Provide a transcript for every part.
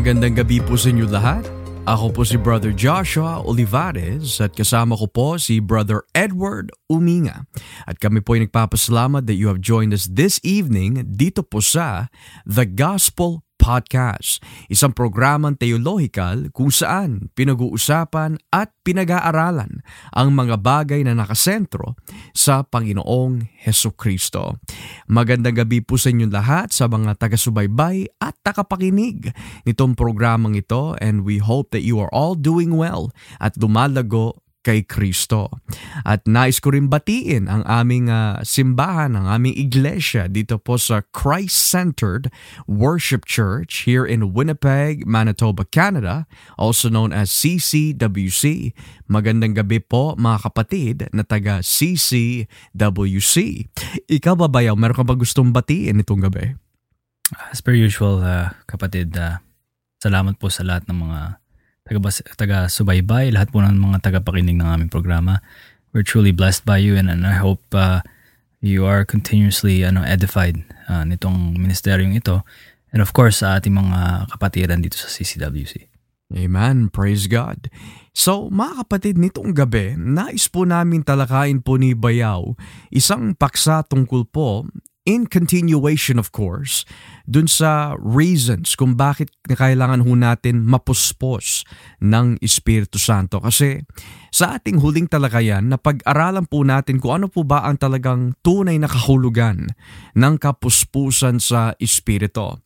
Magandang gabi po sa inyo lahat. Ako po si Brother Joshua Olivares at kasama ko po si Brother Edward Uminga. At kami po ay nagpapasalamat that you have joined us this evening dito po sa The Gospel Podcast, isang programang teolohikal kung saan pinag-uusapan at pinag-aaralan ang mga bagay na nakasentro sa Panginoong Heso Kristo. Magandang gabi po sa inyong lahat sa mga taga-subaybay at takapakinig nitong programang ito and we hope that you are all doing well at lumalago kay Kristo. At nais ko rin batiin ang aming uh, simbahan, ang aming iglesia dito po sa Christ-Centered Worship Church here in Winnipeg, Manitoba, Canada, also known as CCWC. Magandang gabi po mga kapatid na taga CCWC. Ikaw ba bayaw, meron ka ba gustong batiin itong gabi? As per usual, uh, kapatid, uh, salamat po sa lahat ng mga taga, taga subaybay, lahat po ng mga tagapakinig ng aming programa. We're truly blessed by you and, and I hope uh, you are continuously ano, edified uh, nitong ministeryong ito. And of course, sa ating mga kapatiran dito sa CCWC. Amen. Praise God. So, mga kapatid, nitong gabi, nais po namin talakayin po ni Bayaw isang paksa tungkol po in continuation of course, dun sa reasons kung bakit kailangan ho natin mapuspos ng Espiritu Santo. Kasi sa ating huling talakayan, na pag-aralan po natin kung ano po ba ang talagang tunay na kahulugan ng kapuspusan sa Espiritu.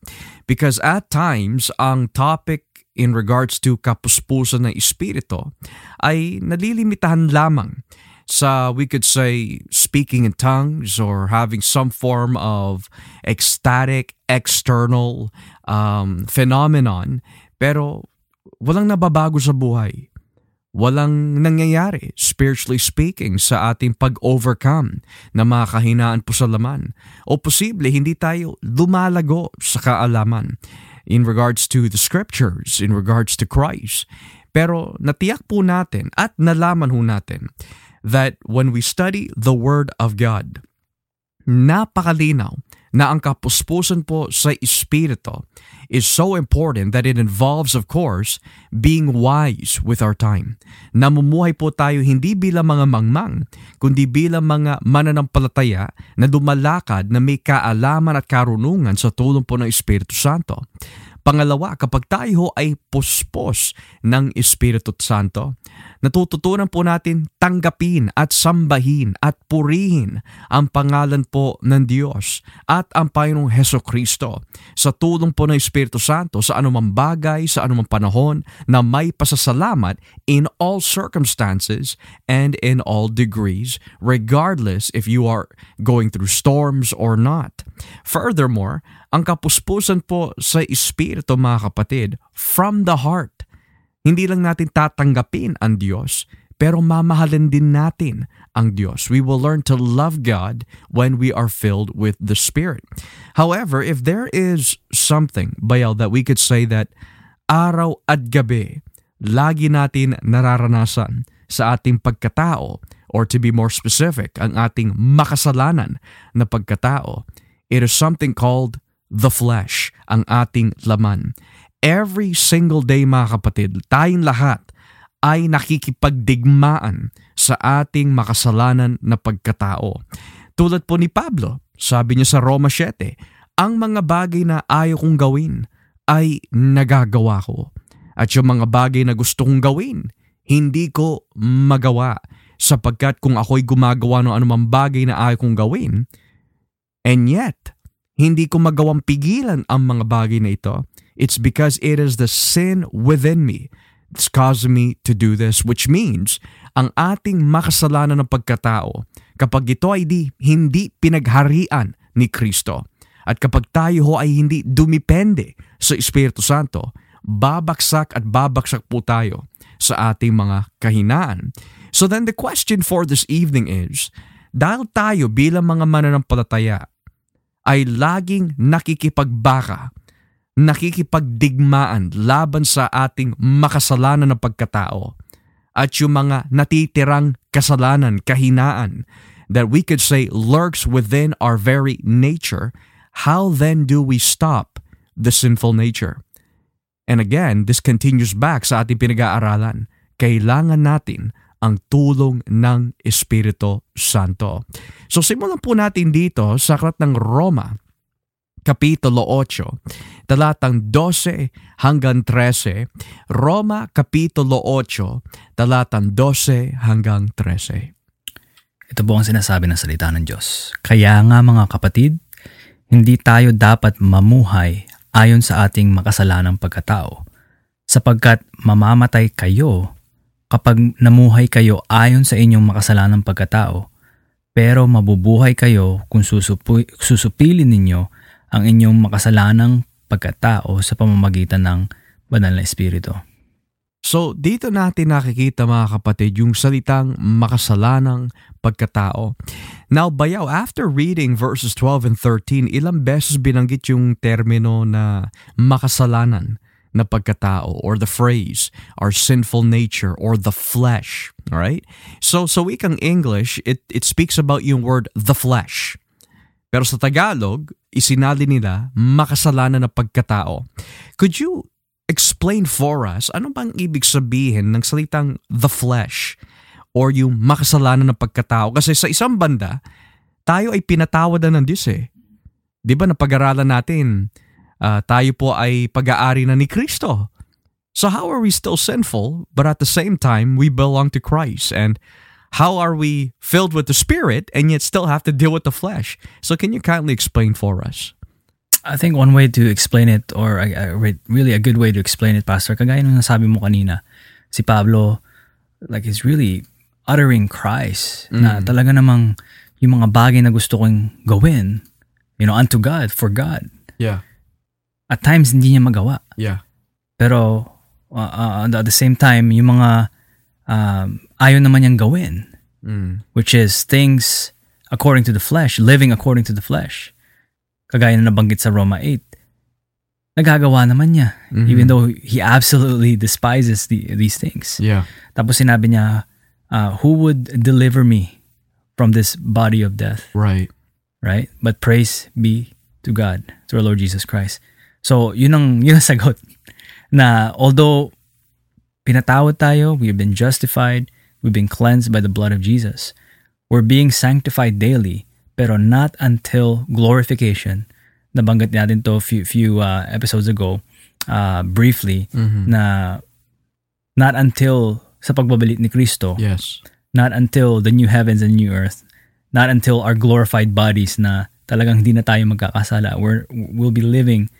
Because at times, ang topic in regards to kapuspusan ng Espiritu ay nalilimitahan lamang sa we could say speaking in tongues or having some form of ecstatic external um, phenomenon. Pero walang nababago sa buhay. Walang nangyayari spiritually speaking sa ating pag-overcome na mga kahinaan po sa laman. O posible hindi tayo lumalago sa kaalaman in regards to the scriptures in regards to Christ. Pero natiyak po natin at nalaman ho natin that when we study the Word of God, napakalinaw na ang kapuspusan po sa Espiritu is so important that it involves, of course, being wise with our time. Namumuhay po tayo hindi bilang mga mangmang, kundi bilang mga mananampalataya na dumalakad na may kaalaman at karunungan sa tulong po ng Espiritu Santo. Pangalawa, kapag tayo ay puspos ng Espiritu Santo, natututunan po natin tanggapin at sambahin at purihin ang pangalan po ng Diyos at ang Panginoong Heso Kristo sa tulong po ng Espiritu Santo sa anumang bagay, sa anumang panahon na may pasasalamat in all circumstances and in all degrees, regardless if you are going through storms or not. Furthermore, ang kapuspusan po sa Espiritu mga kapatid, from the heart, hindi lang natin tatanggapin ang Diyos, pero mamahalin din natin ang Diyos. We will learn to love God when we are filled with the Spirit. However, if there is something, Bayal, that we could say that araw at gabi, lagi natin nararanasan sa ating pagkatao, or to be more specific, ang ating makasalanan na pagkatao, it is something called the flesh, ang ating laman every single day mga kapatid, tayong lahat ay nakikipagdigmaan sa ating makasalanan na pagkatao. Tulad po ni Pablo, sabi niya sa Roma 7, ang mga bagay na ayaw kong gawin ay nagagawa ko. At yung mga bagay na gusto kong gawin, hindi ko magawa sapagkat kung ako'y gumagawa ng anumang bagay na ayaw kong gawin, and yet, hindi ko magawang pigilan ang mga bagay na ito, It's because it is the sin within me. That's causing me to do this, which means ang ating makasalanan ng pagkatao, kapag ito ay di, hindi pinagharian ni Kristo, at kapag tayo ho ay hindi dumipende sa Espiritu Santo, babaksak at babaksak po tayo sa ating mga kahinaan. So then the question for this evening is, dahil tayo bilang mga mananampalataya ay laging nakikipagbaka nakikipagdigmaan laban sa ating makasalanan na pagkatao at yung mga natitirang kasalanan, kahinaan that we could say lurks within our very nature, how then do we stop the sinful nature? And again, this continues back sa ating pinag-aaralan. Kailangan natin ang tulong ng Espiritu Santo. So simulan po natin dito sa aklat ng Roma, Kapitulo 8, talatang 12 hanggang 13. Roma, Kapitulo 8, talatang 12 hanggang 13. Ito po ang sinasabi ng salita ng Diyos. Kaya nga mga kapatid, hindi tayo dapat mamuhay ayon sa ating makasalanang pagkatao, sapagkat mamamatay kayo kapag namuhay kayo ayon sa inyong makasalanang pagkatao, pero mabubuhay kayo kung susupu- susupilin ninyo ang inyong makasalanang pagkatao sa pamamagitan ng banal na Espiritu. So dito natin nakikita mga kapatid yung salitang makasalanang pagkatao. Now bayaw, after reading verses 12 and 13, ilang beses binanggit yung termino na makasalanan na pagkatao or the phrase our sinful nature or the flesh. Alright? So so wikang English, it, it speaks about yung word the flesh. Pero sa Tagalog, isinali nila makasalanan na pagkatao. Could you explain for us ano bang ibig sabihin ng salitang the flesh or yung makasalanan ng pagkatao? Kasi sa isang banda, tayo ay pinatawad na ng Diyos eh. Di ba napag-aralan natin, uh, tayo po ay pag-aari na ni Kristo. So how are we still sinful but at the same time we belong to Christ? And how are we filled with the Spirit and yet still have to deal with the flesh? So can you kindly explain for us? I think one way to explain it, or a, a, really a good way to explain it, Pastor, kagaya nung nasabi mo kanina, si Pablo, like, is really uttering Christ mm. na talaga namang yung mga bagay na gusto kong gawin, you know, unto God, for God. Yeah. At times, hindi niya magawa. Yeah. Pero, uh, uh, at the same time, yung mga um, ayaw naman niyang gawin, mm. which is things according to the flesh, living according to the flesh kagaya na nabanggit sa Roma 8, nagagawa naman niya. Mm-hmm. Even though he absolutely despises the, these things. Yeah. Tapos sinabi niya, uh, who would deliver me from this body of death? Right. Right? But praise be to God, to our Lord Jesus Christ. So, yun ang, yun ang sagot. Na although pinatawad tayo, we've been justified, we've been cleansed by the blood of Jesus, we're being sanctified daily, pero not until glorification. Nabanggit natin to few few uh, episodes ago uh, briefly mm-hmm. na not until sa pagbabalik ni Kristo. Yes. Not until the new heavens and new earth. Not until our glorified bodies na talagang hindi na tayo magkakasala. We're, we'll be living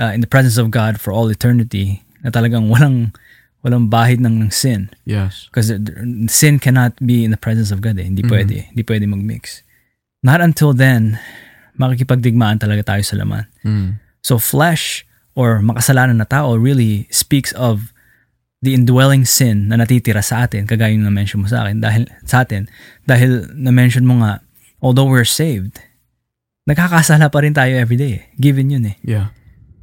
uh, in the presence of God for all eternity na talagang walang walang bahid ng, ng sin. Yes. Because sin cannot be in the presence of God eh. Hindi mm-hmm. pwede. Hindi pwede mag-mix. Not until then, makikipagdigmaan talaga tayo sa laman. Mm. So flesh or makasalanan na tao really speaks of the indwelling sin na natitira sa atin, kagaya yung na-mention mo sa akin, dahil sa atin, dahil na-mention mo nga, although we're saved, nagkakasala pa rin tayo everyday. Given yun eh. Yeah.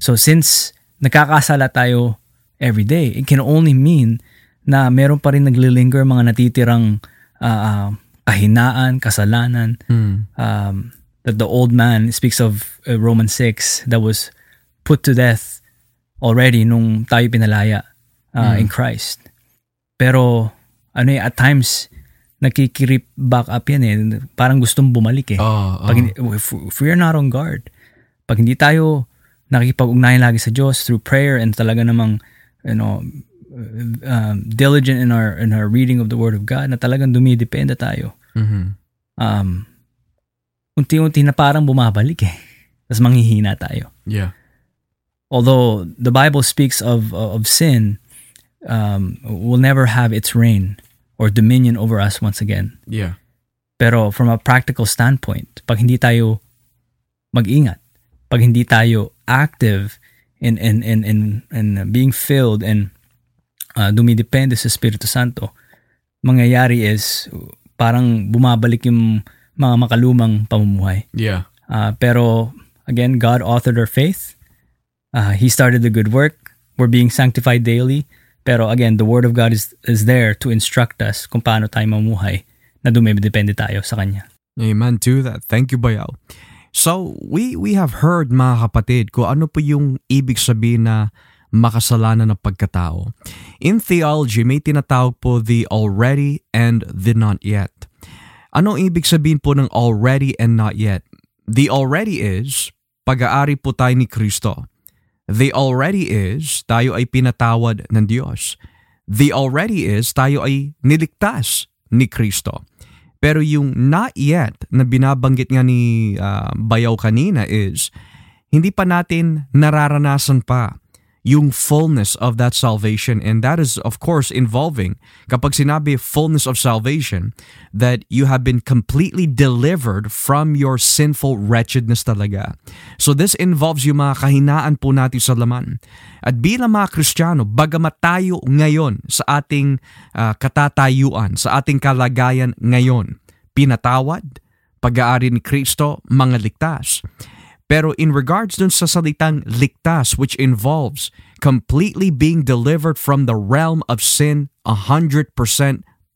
So since nagkakasala tayo everyday, it can only mean na meron pa rin naglilinger mga natitirang uh, kahinaan, kasalanan. Mm. Um, that the old man speaks of uh, Romans 6 that was put to death already nung tayo pinalaya uh, mm. in Christ. Pero ano eh, at times nakikirip back up yan eh. Parang gustong bumalik eh. Oh, oh. Pag, if, if we're not on guard, pag hindi tayo nakikipag-ugnayan lagi sa Diyos through prayer and talaga namang you know, um, diligent in our in our reading of the Word of God na talagang dumidepende tayo. Mm-hmm. Um, unti-unti na parang bumabalik eh. Tapos manghihina tayo. Yeah. Although the Bible speaks of of sin, um, will never have its reign or dominion over us once again. Yeah. Pero from a practical standpoint, pag hindi tayo mag-ingat, pag hindi tayo active in in in in, in being filled and uh, dumidepende sa Espiritu Santo, mangyayari is parang bumabalik yung mga makalumang pamumuhay. Yeah. Uh, pero again, God authored our faith. Uh, he started the good work. We're being sanctified daily. Pero again, the Word of God is is there to instruct us kung paano tayo mamuhay na dumidepende tayo sa Kanya. Amen to that. Thank you, Bayaw. So, we we have heard mga kapatid kung ano po yung ibig sabihin na makasalanan ng pagkatao. In theology, may tinatawag po the already and the not yet. Ano ibig sabihin po ng already and not yet? The already is, pag-aari po tayo ni Kristo. The already is, tayo ay pinatawad ng Diyos. The already is, tayo ay niligtas ni Kristo. Pero yung not yet na binabanggit nga ni uh, Bayaw kanina is, hindi pa natin nararanasan pa yung fullness of that salvation. And that is, of course, involving, kapag sinabi fullness of salvation, that you have been completely delivered from your sinful wretchedness talaga. So this involves yung mga kahinaan po natin sa laman. At bilang mga Kristiyano, bagamat tayo ngayon sa ating uh, katatayuan, sa ating kalagayan ngayon, pinatawad, pag-aari ni Kristo, mga ligtas pero in regards dun sa salitang ligtas which involves completely being delivered from the realm of sin 100%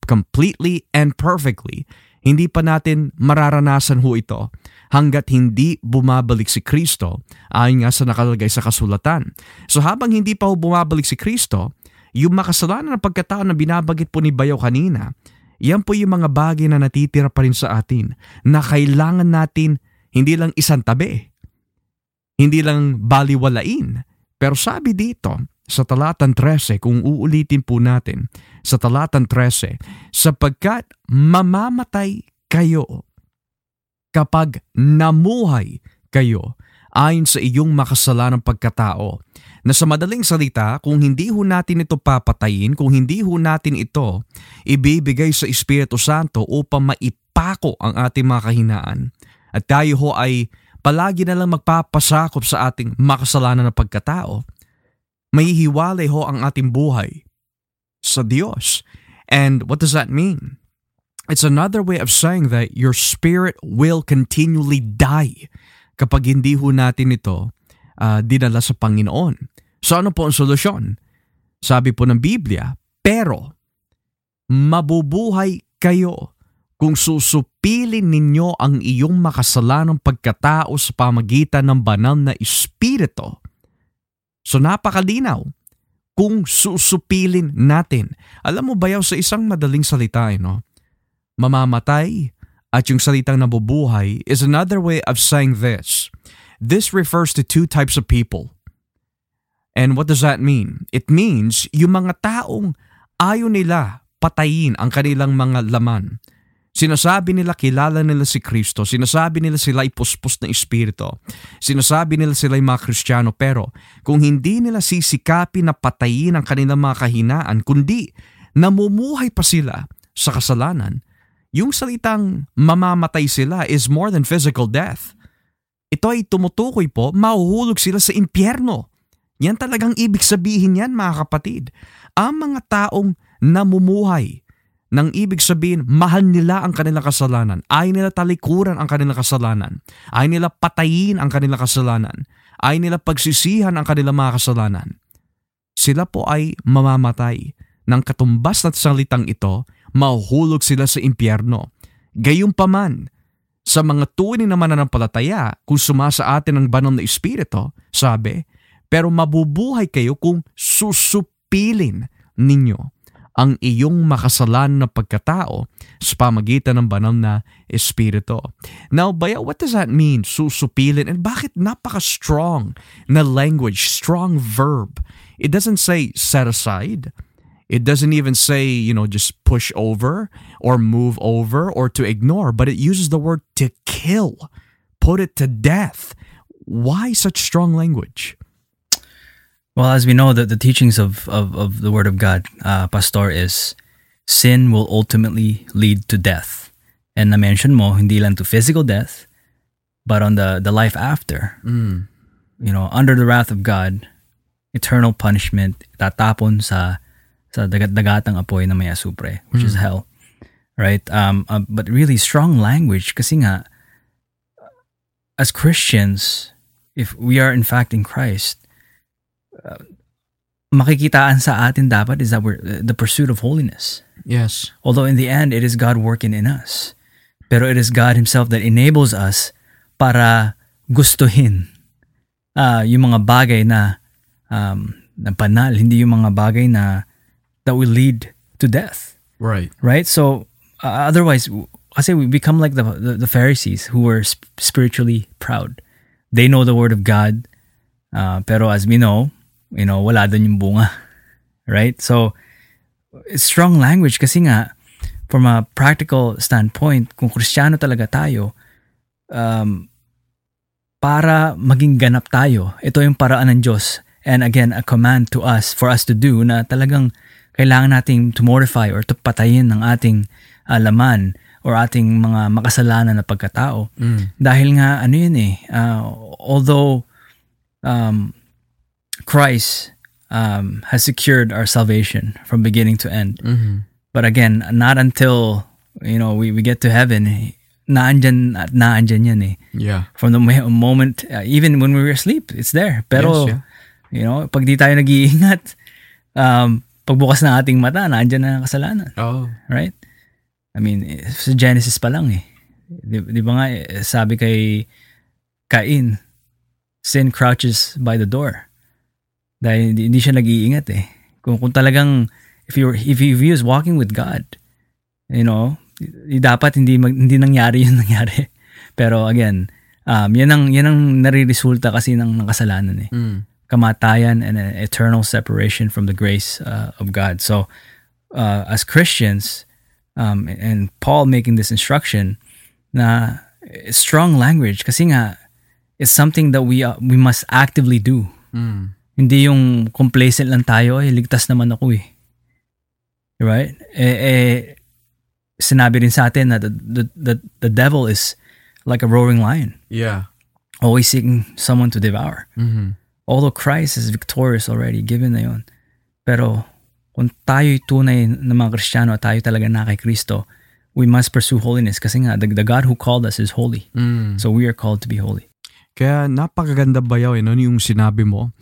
completely and perfectly, hindi pa natin mararanasan ho ito hanggat hindi bumabalik si Kristo ayon nga sa nakalagay sa kasulatan. So habang hindi pa ho bumabalik si Kristo, yung makasalanan ng pagkatao na binabagit po ni Bayo kanina, yan po yung mga bagay na natitira pa rin sa atin na kailangan natin hindi lang isang tabi, hindi lang baliwalain. Pero sabi dito sa talatan 13, kung uulitin po natin, sa talatan 13, sapagkat mamamatay kayo kapag namuhay kayo ayon sa iyong makasalanang pagkatao. Na sa madaling salita, kung hindi ho natin ito papatayin, kung hindi ho natin ito ibibigay sa Espiritu Santo upang maipako ang ating mga kahinaan, at tayo ho ay palagi na lang magpapasakop sa ating makasalanan na pagkatao, may hiwalay ho ang ating buhay sa Diyos. And what does that mean? It's another way of saying that your spirit will continually die kapag hindi ho natin ito uh, dinala sa Panginoon. So ano po ang solusyon? Sabi po ng Biblia, pero mabubuhay kayo kung susupilin ninyo ang iyong makasalanang pagkatao sa pamagitan ng banal na espiritu. So napakalinaw kung susupilin natin. Alam mo ba yaw sa isang madaling salita, eh, no? mamamatay at yung salitang nabubuhay is another way of saying this. This refers to two types of people. And what does that mean? It means yung mga taong ayaw nila patayin ang kanilang mga laman Sinasabi nila kilala nila si Kristo, sinasabi nila sila ay puspos ng Espiritu, sinasabi nila sila ay mga Kristiyano pero kung hindi nila sisikapin na patayin ang kanilang mga kahinaan kundi namumuhay pa sila sa kasalanan, yung salitang mamamatay sila is more than physical death. Ito ay tumutukoy po, mahuhulog sila sa impyerno. Yan talagang ibig sabihin yan mga kapatid. Ang mga taong namumuhay nang ibig sabihin, mahal nila ang kanilang kasalanan. Ayaw nila talikuran ang kanilang kasalanan. Ayaw nila patayin ang kanilang kasalanan. Ayaw nila pagsisihan ang kanilang mga kasalanan. Sila po ay mamamatay. Nang katumbas na salitang ito, mahuhulog sila sa impyerno. Gayunpaman, sa mga tunay na mananampalataya, kung sumasa atin ang banal na espiritu, sabi, pero mabubuhay kayo kung susupilin ninyo ang iyong makasalan na pagkatao sa pamagitan ng banal na espiritu. Now, Baya, what does that mean? Susupilin. And bakit napaka-strong na language, strong verb? It doesn't say set aside. It doesn't even say, you know, just push over or move over or to ignore, but it uses the word to kill, put it to death. Why such strong language? Well, as we know, that the teachings of, of, of the Word of God, uh, Pastor, is sin will ultimately lead to death. And na-mention mo, hindi lang to physical death, but on the, the life after. Mm. You know, under the wrath of God, eternal punishment, tatapon sa sa dagat-dagatang apoy na may asupre, which mm. is hell. Right? Um, uh, but really strong language kasi nga, as Christians, if we are in fact in Christ, makikitaan sa atin dapat is that we're the pursuit of holiness. Yes. Although in the end, it is God working in us. Pero it is God Himself that enables us para gustuhin uh, yung mga bagay na um, na banal, hindi yung mga bagay na that will lead to death. Right. Right? So, uh, otherwise, kasi we become like the, the, the Pharisees who were sp- spiritually proud. They know the word of God, uh, pero as we know, you know, wala dun yung bunga. Right? So, it's strong language kasi nga, from a practical standpoint, kung kristyano talaga tayo, um, para maging ganap tayo, ito yung paraan ng Diyos. And again, a command to us, for us to do, na talagang kailangan nating to mortify or to patayin ng ating uh, laman or ating mga makasalanan na pagkatao. Mm. Dahil nga, ano yun eh, uh, although um, Christ um, has secured our salvation from beginning to end. Mhm. But again, not until, you know, we, we get to heaven, naandyan at naandyan yan eh. Yeah. From the mo- moment, uh, even when we were asleep, it's there. Pero, Yes, yeah. you know, pag di tayo nag-iingat, um, pagbukas ng ating mata, naandyan na ang kasalanan. Oh. Right? I mean, eh, sa Genesis pa lang eh. Di, di ba nga, eh, sabi kay Cain, sin crouches by the door. Dahil hindi, hindi siya nag-iingat eh. Kung, kung talagang, if you if he views walking with God, you know, dapat hindi mag, hindi nangyari yun nangyari. Pero again, um, yan ang yan ang nare-resulta kasi ng, ng kasalanan eh Mm. kamatayan and an eternal separation from the grace uh, of God. So, uh, as Christians, um, and Paul making this instruction, na it's strong language kasi nga it's something that we uh, we must actively do. Mm. Hindi yung complacent lang tayo, eh, ligtas naman ako eh. Right? Eh, eh, sinabi rin sa atin na the, the, the, the devil is like a roaring lion, Yeah. always seeking someone to devour. Mhm. although Christ is victorious already, given na yun. Pero kung tayo'y tunay na mga Kristiyano at tayo talaga na kay Kristo, we must pursue holiness kasi nga the, the God who called us is holy. Mm. So we are called to be holy. Kaya napakaganda ba yaw, eh, no, yung sinabi mo?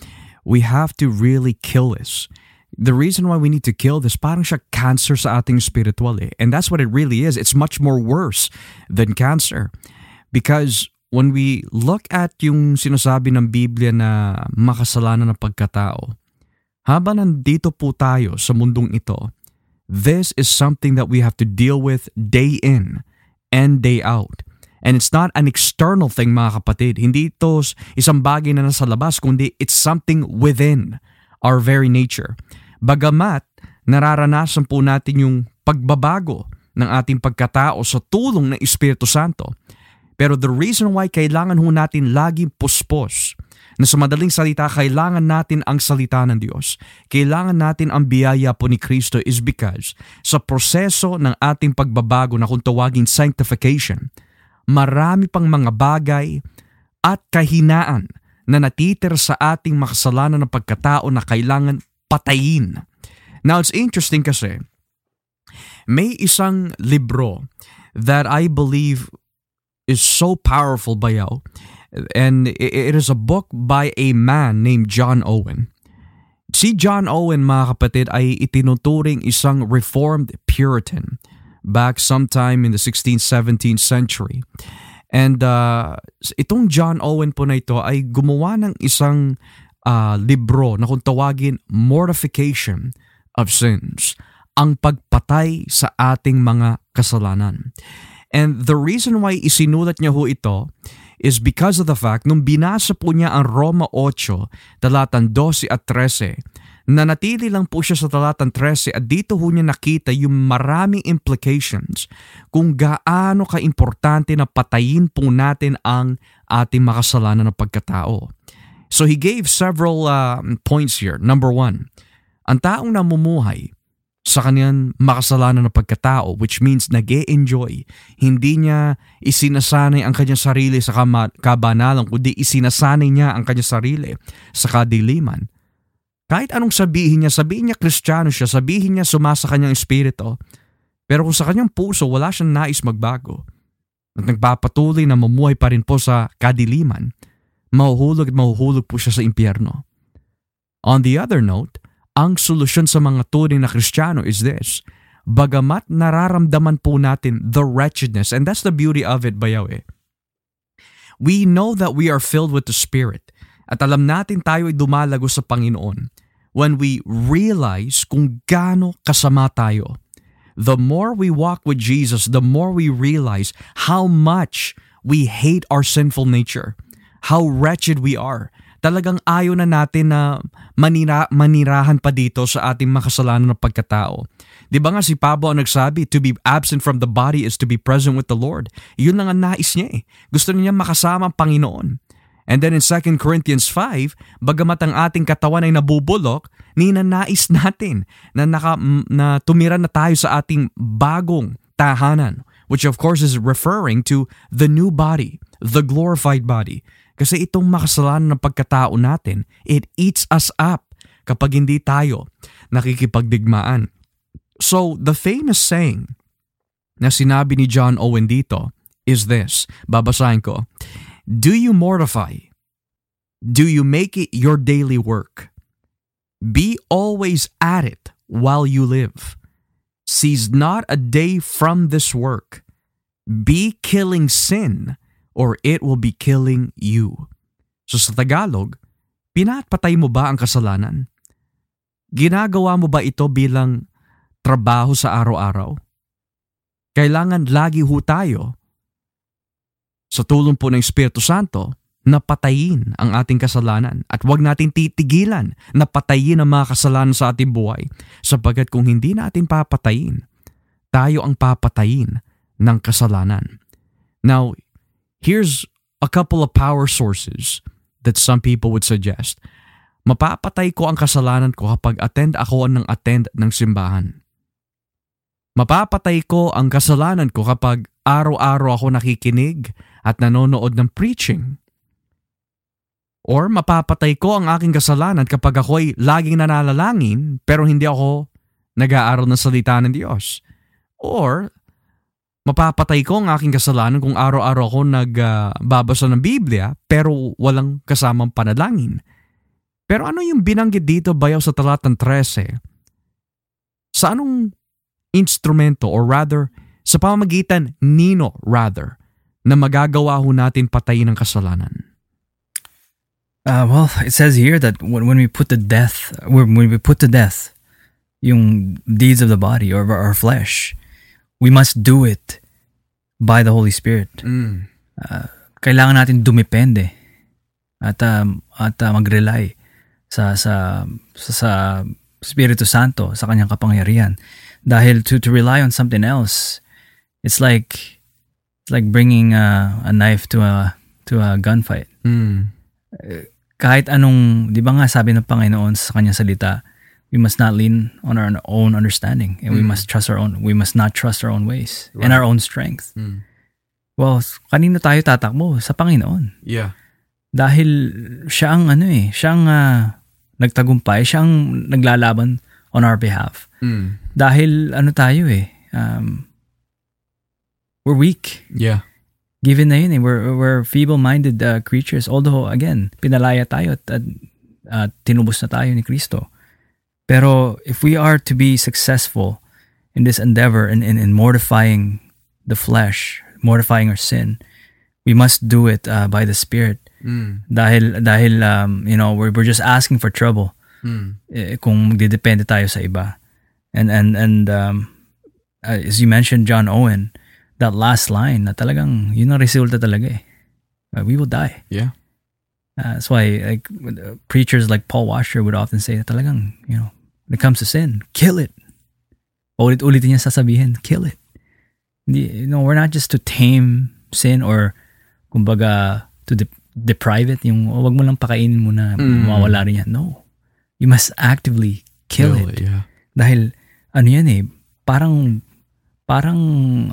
We have to really kill this. The reason why we need to kill this, parang siya cancer sa ating spiritual eh. And that's what it really is. It's much more worse than cancer. Because when we look at yung sinasabi ng Biblia na makasalanan ng pagkatao, habang nandito po tayo sa mundong ito, this is something that we have to deal with day in and day out. And it's not an external thing mga kapatid. Hindi ito isang bagay na nasa labas, kundi it's something within our very nature. Bagamat nararanasan po natin yung pagbabago ng ating pagkatao sa tulong ng Espiritu Santo. Pero the reason why kailangan ho natin laging puspos na sa madaling salita, kailangan natin ang salita ng Diyos. Kailangan natin ang biyaya po ni Kristo is because sa proseso ng ating pagbabago na kung tawagin sanctification, marami pang mga bagay at kahinaan na natitira sa ating makasalanan ng pagkatao na kailangan patayin. Now, it's interesting kasi, may isang libro that I believe is so powerful bayaw and it is a book by a man named John Owen. Si John Owen mga kapatid ay itinuturing isang reformed Puritan back sometime in the 16th, 17th century. And uh, itong John Owen po na ito ay gumawa ng isang uh, libro na kung tawagin Mortification of Sins, ang pagpatay sa ating mga kasalanan. And the reason why isinulat niya ho ito is because of the fact nung binasa po niya ang Roma 8, talatan 12 at 13, na natili lang po siya sa talatan 13 at dito ho niya nakita yung maraming implications kung gaano ka-importante na patayin po natin ang ating makasalanan ng pagkatao. So he gave several uh, points here. Number one, ang taong namumuhay sa kanyang makasalanan na pagkatao which means nag enjoy Hindi niya isinasanay ang kanyang sarili sa kabanalan kundi isinasanay niya ang kanyang sarili sa kadiliman. Kahit anong sabihin niya, sabihin niya kristyano siya, sabihin niya sumasa kanyang espiritu, pero kung sa kanyang puso wala siyang nais magbago at nagpapatuloy na mamuhay pa rin po sa kadiliman, mahuhulog at mahuhulog po siya sa impyerno. On the other note, ang solusyon sa mga tunay na Kristiyano is this. Bagamat nararamdaman po natin the wretchedness, and that's the beauty of it, bayaw. We know that we are filled with the Spirit at alam natin tayo ay dumalago sa Panginoon. when we realize kung gaano kasama tayo. The more we walk with Jesus, the more we realize how much we hate our sinful nature, how wretched we are. Talagang ayaw na natin na manira, manirahan pa dito sa ating makasalanan na pagkatao. Di ba nga si Pablo ang nagsabi, to be absent from the body is to be present with the Lord. Yun lang ang nais niya eh. Gusto niya makasama ang Panginoon. And then in 2 Corinthians 5, bagamat ang ating katawan ay nabubulok, ninanais natin na, naka, na tumira na tayo sa ating bagong tahanan, which of course is referring to the new body, the glorified body. Kasi itong makasalanan ng pagkatao natin, it eats us up kapag hindi tayo nakikipagdigmaan. So, the famous saying na sinabi ni John Owen dito is this, babasahin ko, Do you mortify? Do you make it your daily work? Be always at it while you live. Seize not a day from this work. Be killing sin, or it will be killing you. So sa Tagalog, pinatpatay mo ba ang kasalanan? Ginagawa mo ba ito bilang trabaho sa araw-araw? Kailangan lagi ho tayo sa tulong po ng Espiritu Santo, na patayin ang ating kasalanan at huwag natin titigilan na patayin ang mga kasalanan sa ating buhay sapagkat kung hindi natin papatayin, tayo ang papatayin ng kasalanan. Now, here's a couple of power sources that some people would suggest. Mapapatay ko ang kasalanan ko kapag attend ako ng attend ng simbahan. Mapapatay ko ang kasalanan ko kapag araw-araw ako nakikinig at nanonood ng preaching. Or mapapatay ko ang aking kasalanan kapag ako ay laging nananalangin pero hindi ako nag-aaral ng salita ng Diyos. Or mapapatay ko ang aking kasalanan kung araw-araw ako nagbabasa uh, ng Biblia pero walang kasamang panalangin. Pero ano yung binanggit dito bayaw sa talatang 13? Sa anong instrumento or rather sa pamamagitan nino rather na magagawa ho natin patayin ang kasalanan? Uh, well, it says here that when, when we put to death, when we put to death yung deeds of the body or our flesh, we must do it by the Holy Spirit. Mm. Uh, kailangan natin dumepende at um, at uh, mag-rely sa sa sa, sa Espiritu Santo sa kanyang kapangyarihan. Dahil to to rely on something else, it's like It's like bringing a, a knife to a to a gunfight. Mm. Kahit anong, di ba nga sabi ng Panginoon sa kanyang salita, we must not lean on our own understanding and mm. we must trust our own, we must not trust our own ways right. and our own strength. Mm. Well, kanino tayo tatakbo? Sa Panginoon. Yeah. Dahil siya ang ano eh, siya ang uh, nagtagumpay, siya ang naglalaban on our behalf. Mm. Dahil ano tayo eh, um, we're weak. Yeah. Given na yun eh, we're, we're feeble-minded uh, creatures. Although, again, pinalaya tayo at, at tinubos na tayo ni Kristo. Pero if we are to be successful in this endeavor and in, in, in mortifying the flesh, mortifying our sin, we must do it uh, by the Spirit. Mm. Dahil, dahil um, you know, we're, we're just asking for trouble mm. eh, kung magdidepende tayo sa iba. And, and, and um, uh, as you mentioned, John Owen, that last line na talagang yun ang resulta talaga eh. Uh, we will die. Yeah. Uh, that's why like preachers like Paul Washer would often say that talagang, you know, when it comes to sin, kill it. Ulit-ulit niya sasabihin, kill it. You know, we're not just to tame sin or kumbaga to de- deprive it, yung oh, wag mo lang pakainin mo na mm. mawala rin yan. No. You must actively kill, kill it. it. Yeah. Dahil ano yan eh, parang parang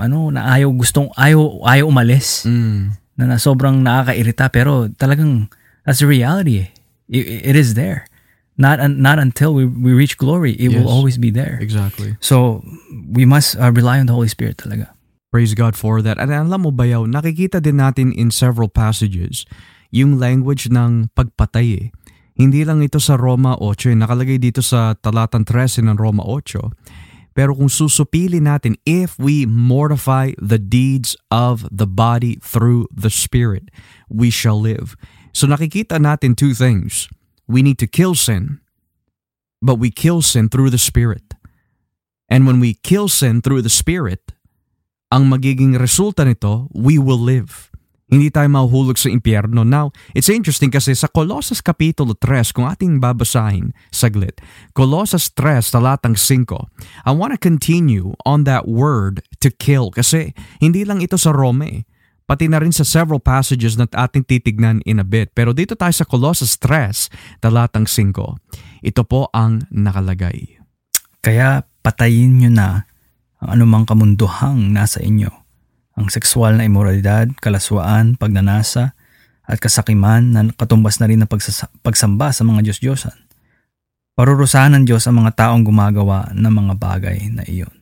ano na ayaw gustong ayaw ayaw umalis mm. na, na sobrang nakakairita pero talagang that's the reality it, it is there not not until we, we reach glory it yes. will always be there exactly so we must uh, rely on the Holy Spirit talaga praise God for that at alam mo ba yaw nakikita din natin in several passages yung language ng pagpatay eh. hindi lang ito sa Roma 8 eh. nakalagay dito sa talatang 13 ng Roma 8 pero kung susupili natin, if we mortify the deeds of the body through the Spirit, we shall live. So nakikita natin two things. We need to kill sin but we kill sin through the Spirit. And when we kill sin through the Spirit, ang magiging resulta nito, we will live. Hindi tayo mahuhulog sa impyerno. Now, it's interesting kasi sa Colossus Kapitulo 3, kung ating babasahin saglit, Colossus 3, talatang 5, I want to continue on that word to kill kasi hindi lang ito sa Rome, pati na rin sa several passages na ating titignan in a bit. Pero dito tayo sa Colossus 3, talatang 5, ito po ang nakalagay. Kaya patayin nyo na ang anumang kamunduhang nasa inyo ang sexual na imoralidad, kalaswaan, pagnanasa, at kasakiman na katumbas na rin ng pagsasa- pagsamba sa mga Diyos-Diyosan. Parurusahan ng Diyos ang mga taong gumagawa ng mga bagay na iyon.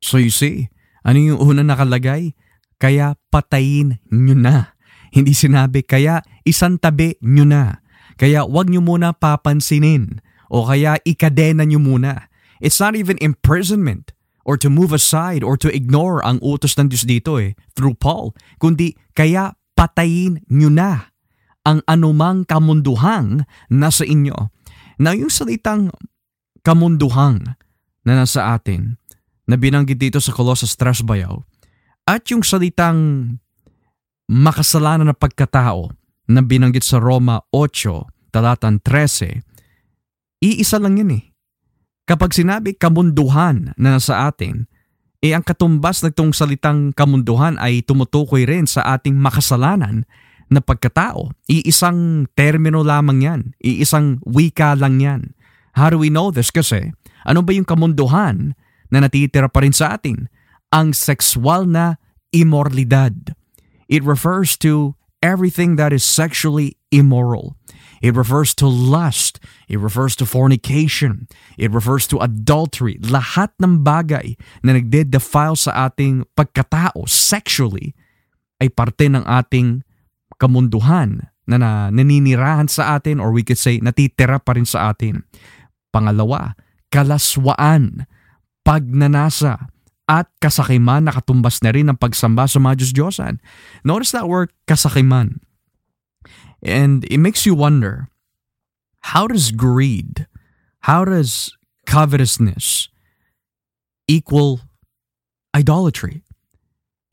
So you see, ano yung una nakalagay? Kaya patayin nyo na. Hindi sinabi, kaya isang tabi nyo na. Kaya wag nyo muna papansinin. O kaya ikadena nyo muna. It's not even imprisonment or to move aside or to ignore ang utos ng Diyos dito eh, through Paul. Kundi kaya patayin nyo na ang anumang kamunduhang nasa inyo. Na yung salitang kamunduhang na nasa atin, na binanggit dito sa Colossus 3 bayaw, at yung salitang makasalanan na pagkatao na binanggit sa Roma 8, talatan 13, iisa lang yan eh. Kapag sinabi kamunduhan na nasa atin, eh ang katumbas ng itong salitang kamunduhan ay tumutukoy rin sa ating makasalanan na pagkatao. Iisang termino lamang yan. Iisang wika lang yan. How do we know this? Kasi ano ba yung kamunduhan na natitira pa rin sa atin? Ang sexual na immoralidad. It refers to everything that is sexually immoral. It refers to lust. It refers to fornication. It refers to adultery. Lahat ng bagay na nagde-defile sa ating pagkatao sexually ay parte ng ating kamunduhan na, na naninirahan sa atin or we could say natitira pa rin sa atin. Pangalawa, kalaswaan, pagnanasa, at kasakiman na katumbas na rin ng pagsamba sa mga Diyos-Diyosan. Notice that word kasakiman. And it makes you wonder, how does greed, how does covetousness equal idolatry?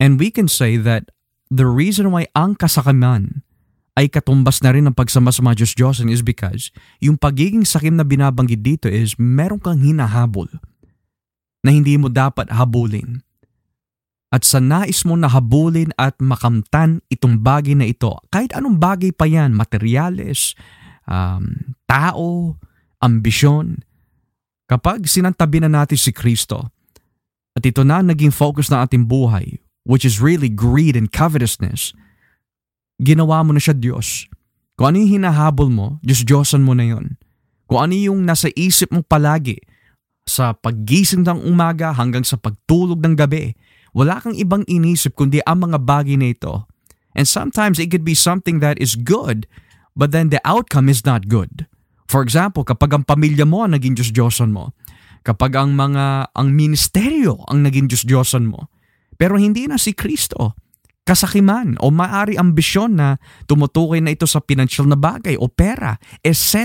And we can say that the reason why ang kasakiman ay katumbas na rin ng pagsama sa mga Diyos-Diyosan is because yung pagiging sakim na binabanggit dito is meron kang hinahabol na hindi mo dapat habulin. At sa nais mo na habulin at makamtan itong bagay na ito, kahit anong bagay pa yan, materyales, um, tao, ambisyon, kapag sinantabi na natin si Kristo, at ito na naging focus ng ating buhay, which is really greed and covetousness, ginawa mo na siya Diyos. Kung ano yung hinahabol mo, Diyos-Diyosan mo na yon. Kung ano yung nasa isip mo palagi, sa paggising ng umaga hanggang sa pagtulog ng gabi, wala kang ibang inisip kundi ang mga bagay na ito. And sometimes it could be something that is good, but then the outcome is not good. For example, kapag ang pamilya mo ang naging Diyos-Diyosan mo, kapag ang mga, ang ministeryo ang naging Diyos-Diyosan mo, pero hindi na si Kristo, kasakiman o maari ambisyon na tumutukoy na ito sa financial na bagay o pera, etc.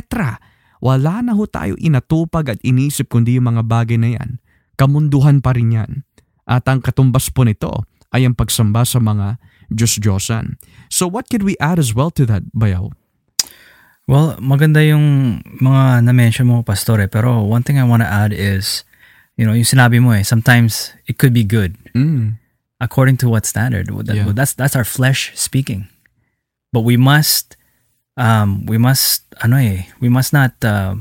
Wala na ho tayo inatupag at inisip kundi yung mga bagay na yan. Kamunduhan pa rin yan. At ang katumbas po nito ay ang pagsamba sa mga Diyos-Diyosan. So what could we add as well to that, Bayaw? Well, maganda yung mga na-mention mo, Pastore, pero one thing I want to add is, you know, yung sinabi mo eh, sometimes it could be good. Mm. according to what standard That- Yeah. that's that's our flesh speaking but we must um we must ano eh, we must not uh,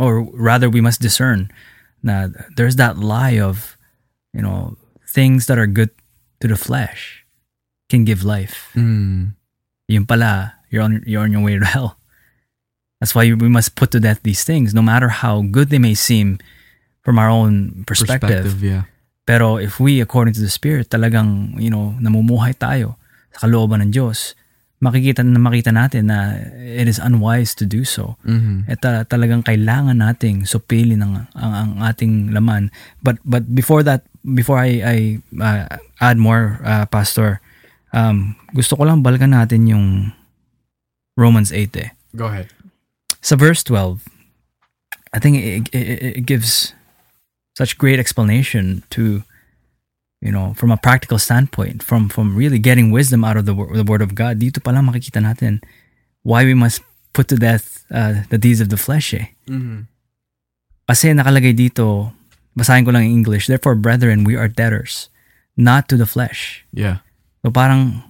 or rather we must discern that there's that lie of you know things that are good to the flesh can give life Mm. Yung pala you're on you're on your way to hell that's why we must put to death these things no matter how good they may seem from our own perspective yeah. Pero if we, according to the Spirit, talagang, you know, namumuhay tayo sa kalooban ng Diyos, makikita na makita natin na it is unwise to do so. Mhm. At uh, talagang kailangan nating supilin ang, ang, ang ating laman. But but before that, before I, I uh, add more, uh, Pastor, um, gusto ko lang balikan natin yung Romans 8 eh. Go ahead. Sa verse 12, I think it, it, it gives such great explanation to you know from a practical standpoint from from really getting wisdom out of the, the word of God dito pa lang makikita natin why we must put to death uh, the deeds of the flesh eh. Mm-hmm. Kasi nakalagay dito, basahin ko lang in English, Therefore, brethren, we are debtors, not to the flesh. Yeah. So parang,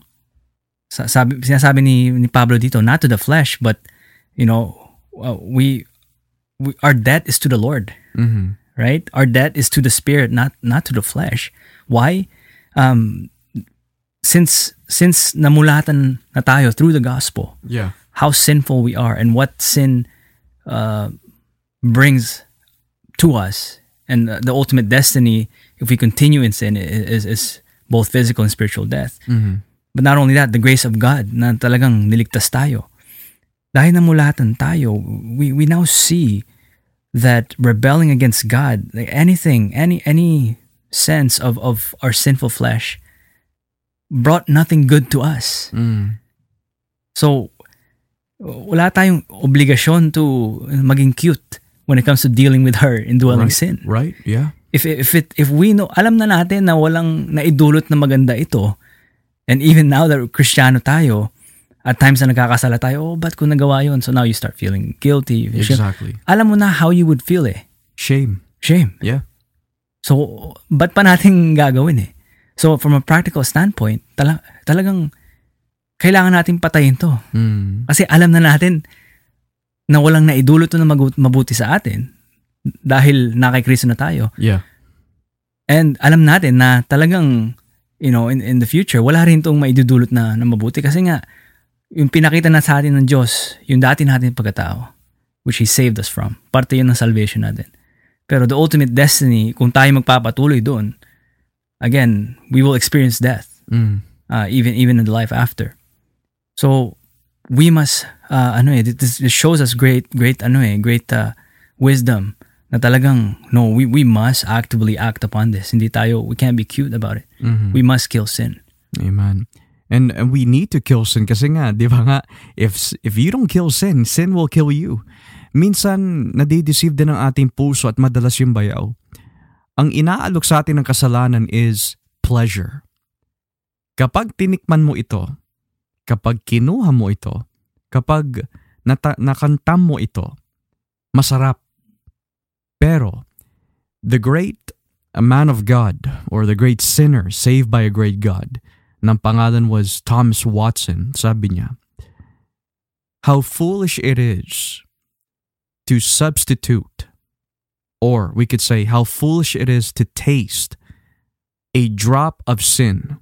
sa- sabi, sinasabi ni, ni Pablo dito, not to the flesh, but, you know, uh, we, we, our debt is to the Lord, Mm-hmm. right? Our debt is to the Spirit, not, not to the flesh. Why? Um, since, since namulatan na tayo through the gospel, Yeah. how sinful we are and what sin uh, brings to us and uh, the ultimate destiny if we continue in sin is, is both physical and spiritual death Mm-hmm. but not only that the grace of God na talagang niligtas tayo dahil namulatan tayo we, we now see that rebelling against God like anything any any sense of, of our sinful flesh brought nothing good to us Mm. So, wala tayong obligasyon to maging cute when it comes to dealing with her indwelling Right. sin. Right. Yeah. If if it if we know, alam na natin na walang naidulot na maganda ito. And even now that Kristiyano tayo, at times na nagkakasala tayo, oh, ba't ko nagawa yun? So now you start feeling guilty. Exactly. Alam mo na how you would feel eh. Shame. Shame. Yeah. So, ba't pa natin gagawin eh? So, from a practical standpoint, tala- talagang kailangan natin patayin to. Mm. Kasi alam na natin na walang naidulot na mabuti sa atin dahil na kay Kristo na tayo. Yeah. And alam natin na talagang, you know, in, in the future, wala rin itong maidudulot na, na mabuti. Kasi nga, yung pinakita na sa atin ng Diyos, yung dati natin pagkatao, which He saved us from. Parte yun ng salvation natin. Pero the ultimate destiny, kung tayo magpapatuloy doon, again, we will experience death Mm. uh, even even in the life after. So we must uh, ano eh this, this shows us great great ano eh great uh, wisdom na talagang no we we must actively act upon this. Hindi tayo we can't be cute about it. Mhm. We must kill sin. Amen. And, and we need to kill sin kasi nga, di ba nga, if, if you don't kill sin, sin will kill you. Minsan, nadideceive din ang ating puso at madalas yung bayaw. Ang inaalok sa atin ng kasalanan is pleasure. Kapag tinikman mo ito, kapag kinuha mo ito, kapag nata- nakantam mo ito, masarap. Pero, the great man of God or the great sinner saved by a great God ng pangalan was Thomas Watson, sabi niya, How foolish it is to substitute, or we could say, how foolish it is to taste a drop of sin,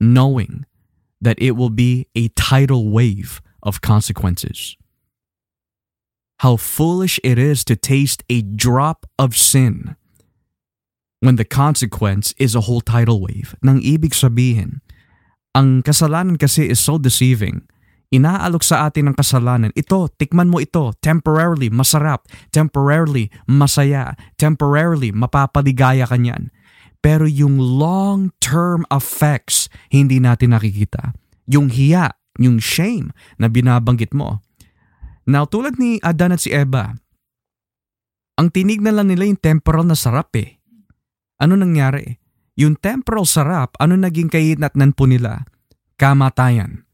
knowing that it will be a tidal wave of consequences. How foolish it is to taste a drop of sin when the consequence is a whole tidal wave. Nang ibig sabihin, ang kasalanan kasi is so deceiving. Inaalok sa atin ng kasalanan, ito, tikman mo ito, temporarily masarap, temporarily masaya, temporarily mapapaligaya ka niyan. Pero yung long-term effects, hindi natin nakikita. Yung hiya, yung shame na binabanggit mo. Now, tulad ni Adan at si Eva, ang tinignan lang nila yung temporal na sarap eh. Ano nangyari? Yung temporal sarap, ano naging kahinatnan po nila? Kamatayan.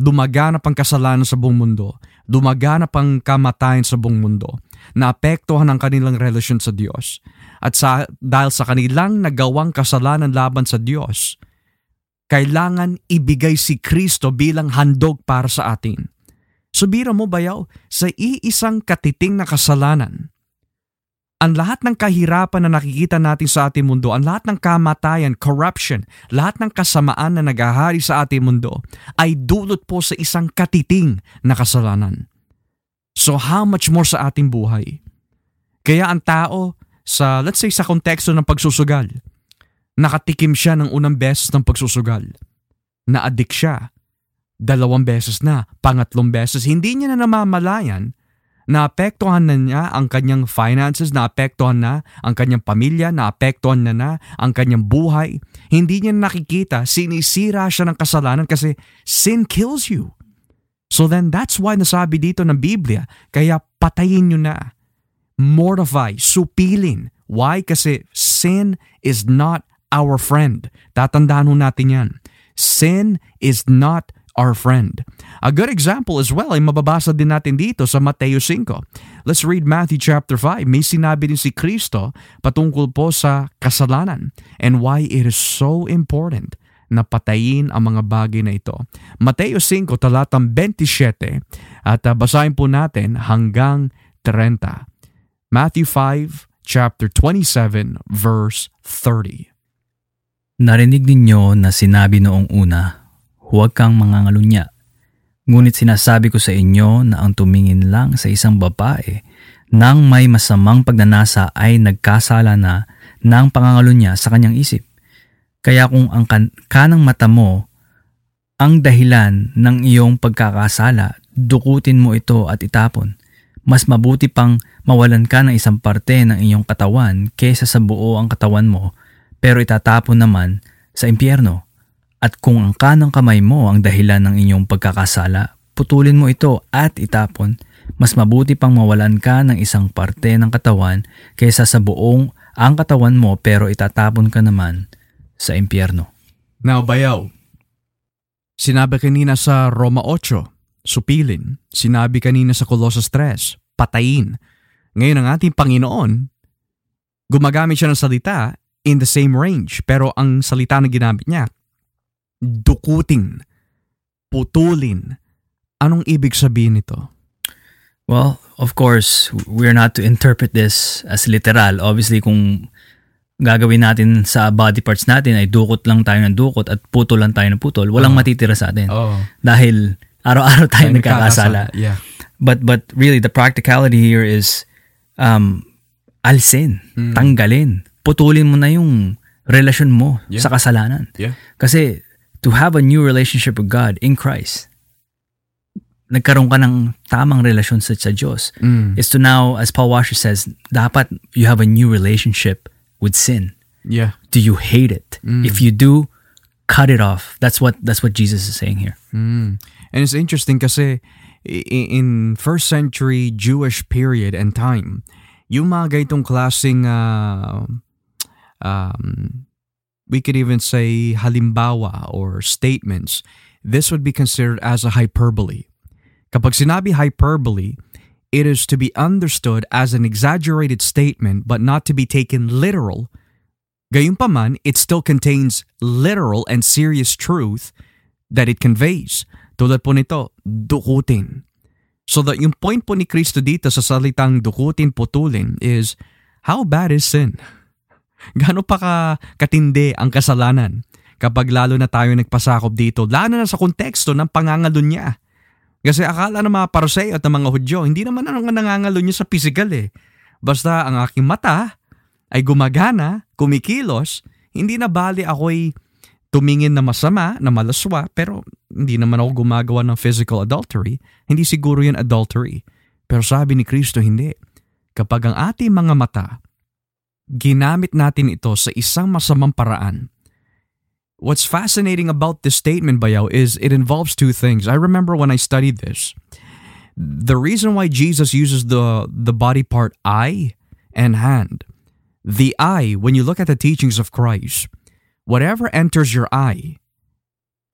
Dumaganap ang kasalanan sa buong mundo. Dumaganap ang kamatayan sa buong mundo. Naapektuhan ang kanilang relasyon sa Diyos. At sa, dahil sa kanilang nagawang kasalanan laban sa Diyos, kailangan ibigay si Kristo bilang handog para sa atin. Subira mo bayaw, sa iisang katiting na kasalanan, ang lahat ng kahirapan na nakikita natin sa ating mundo, ang lahat ng kamatayan, corruption, lahat ng kasamaan na nagahari sa ating mundo ay dulot po sa isang katiting na kasalanan. So how much more sa ating buhay? Kaya ang tao sa, let's say sa konteksto ng pagsusugal, nakatikim siya ng unang beses ng pagsusugal. Na-addict siya. Dalawang beses na, pangatlong beses, hindi niya na namamalayan naapektuhan na niya ang kanyang finances, naapektuhan na ang kanyang pamilya, naapektuhan na na ang kanyang buhay. Hindi niya nakikita, sinisira siya ng kasalanan kasi sin kills you. So then that's why nasabi dito ng Biblia, kaya patayin nyo na. mortify, supilin. Why? Kasi sin is not our friend. Tatandaan ho natin yan. Sin is not our friend. A good example as well ay mababasa din natin dito sa Mateo 5. Let's read Matthew chapter 5. May sinabi din si Kristo patungkol po sa kasalanan and why it is so important na patayin ang mga bagay na ito. Mateo 5 talatang 27 at uh, basahin po natin hanggang 30. Matthew 5 chapter 27 verse 30. Narinig ninyo na sinabi noong una, huwag kang mangangalunya. Ngunit sinasabi ko sa inyo na ang tumingin lang sa isang babae nang may masamang pagnanasa ay nagkasala na ng pangangalunya sa kanyang isip. Kaya kung ang kan- kanang mata mo ang dahilan ng iyong pagkakasala, dukutin mo ito at itapon. Mas mabuti pang mawalan ka ng isang parte ng iyong katawan kaysa sa buo ang katawan mo pero itatapon naman sa impyerno. At kung ang kanang kamay mo ang dahilan ng inyong pagkakasala, putulin mo ito at itapon. Mas mabuti pang mawalan ka ng isang parte ng katawan kaysa sa buong ang katawan mo pero itatapon ka naman sa impyerno. Now, bayaw. Sinabi kanina sa Roma 8, supilin. Sinabi kanina sa Colossus 3, patayin. Ngayon ang ating Panginoon, gumagamit siya ng salita in the same range. Pero ang salita na ginamit niya, dukutin, putulin. Anong ibig sabihin nito? Well, of course, we're not to interpret this as literal. Obviously, kung gagawin natin sa body parts natin ay dukot lang tayo ng dukot at putol lang tayo ng putol, walang Oo. matitira sa atin. Oh, Dahil araw-araw tayo nagkakasala. Yeah. But but really the practicality here is um alsin, Mm. tanggalin, putulin mo na yung relasyon mo Yeah. sa kasalanan. Yeah. Kasi to have a new relationship with God in Christ, nagkaroon ka ng tamang relasyon sa, sa Diyos. Mm. Is to now, as Paul Washer says, dapat you have a new relationship with sin. Yeah. Do you hate it? Mm. If you do, cut it off. That's what that's what Jesus is saying here. Mm. And it's interesting kasi in first century Jewish period and time, yung mga ganitong klaseng uh, um, we could even say halimbawa or statements, this would be considered as a hyperbole. Kapag sinabi hyperbole, it is to be understood as an exaggerated statement but not to be taken literal. Gayunpaman, it still contains literal and serious truth that it conveys. Tulad po nito, dukutin. So that yung point po ni Kristo dito sa salitang dukutin, putulin is, how bad is sin? Gano'n pa ka katindi ang kasalanan kapag lalo na tayo nagpasakop dito, lalo na sa konteksto ng pangangalo niya. Kasi akala ng mga paruseo at ng mga Hudyo, hindi naman ang nangangalo niya sa physical eh. Basta ang aking mata ay gumagana, kumikilos, hindi na bali ako'y tumingin na masama, na malaswa, pero hindi naman ako gumagawa ng physical adultery. Hindi siguro yan adultery. Pero sabi ni Kristo, hindi. Kapag ang ating mga mata, ginamit natin ito sa isang masamang paraan, What's fascinating about this statement, Bayaw, is it involves two things. I remember when I studied this. The reason why Jesus uses the, the body part eye and hand, the eye, when you look at the teachings of Christ, whatever enters your eye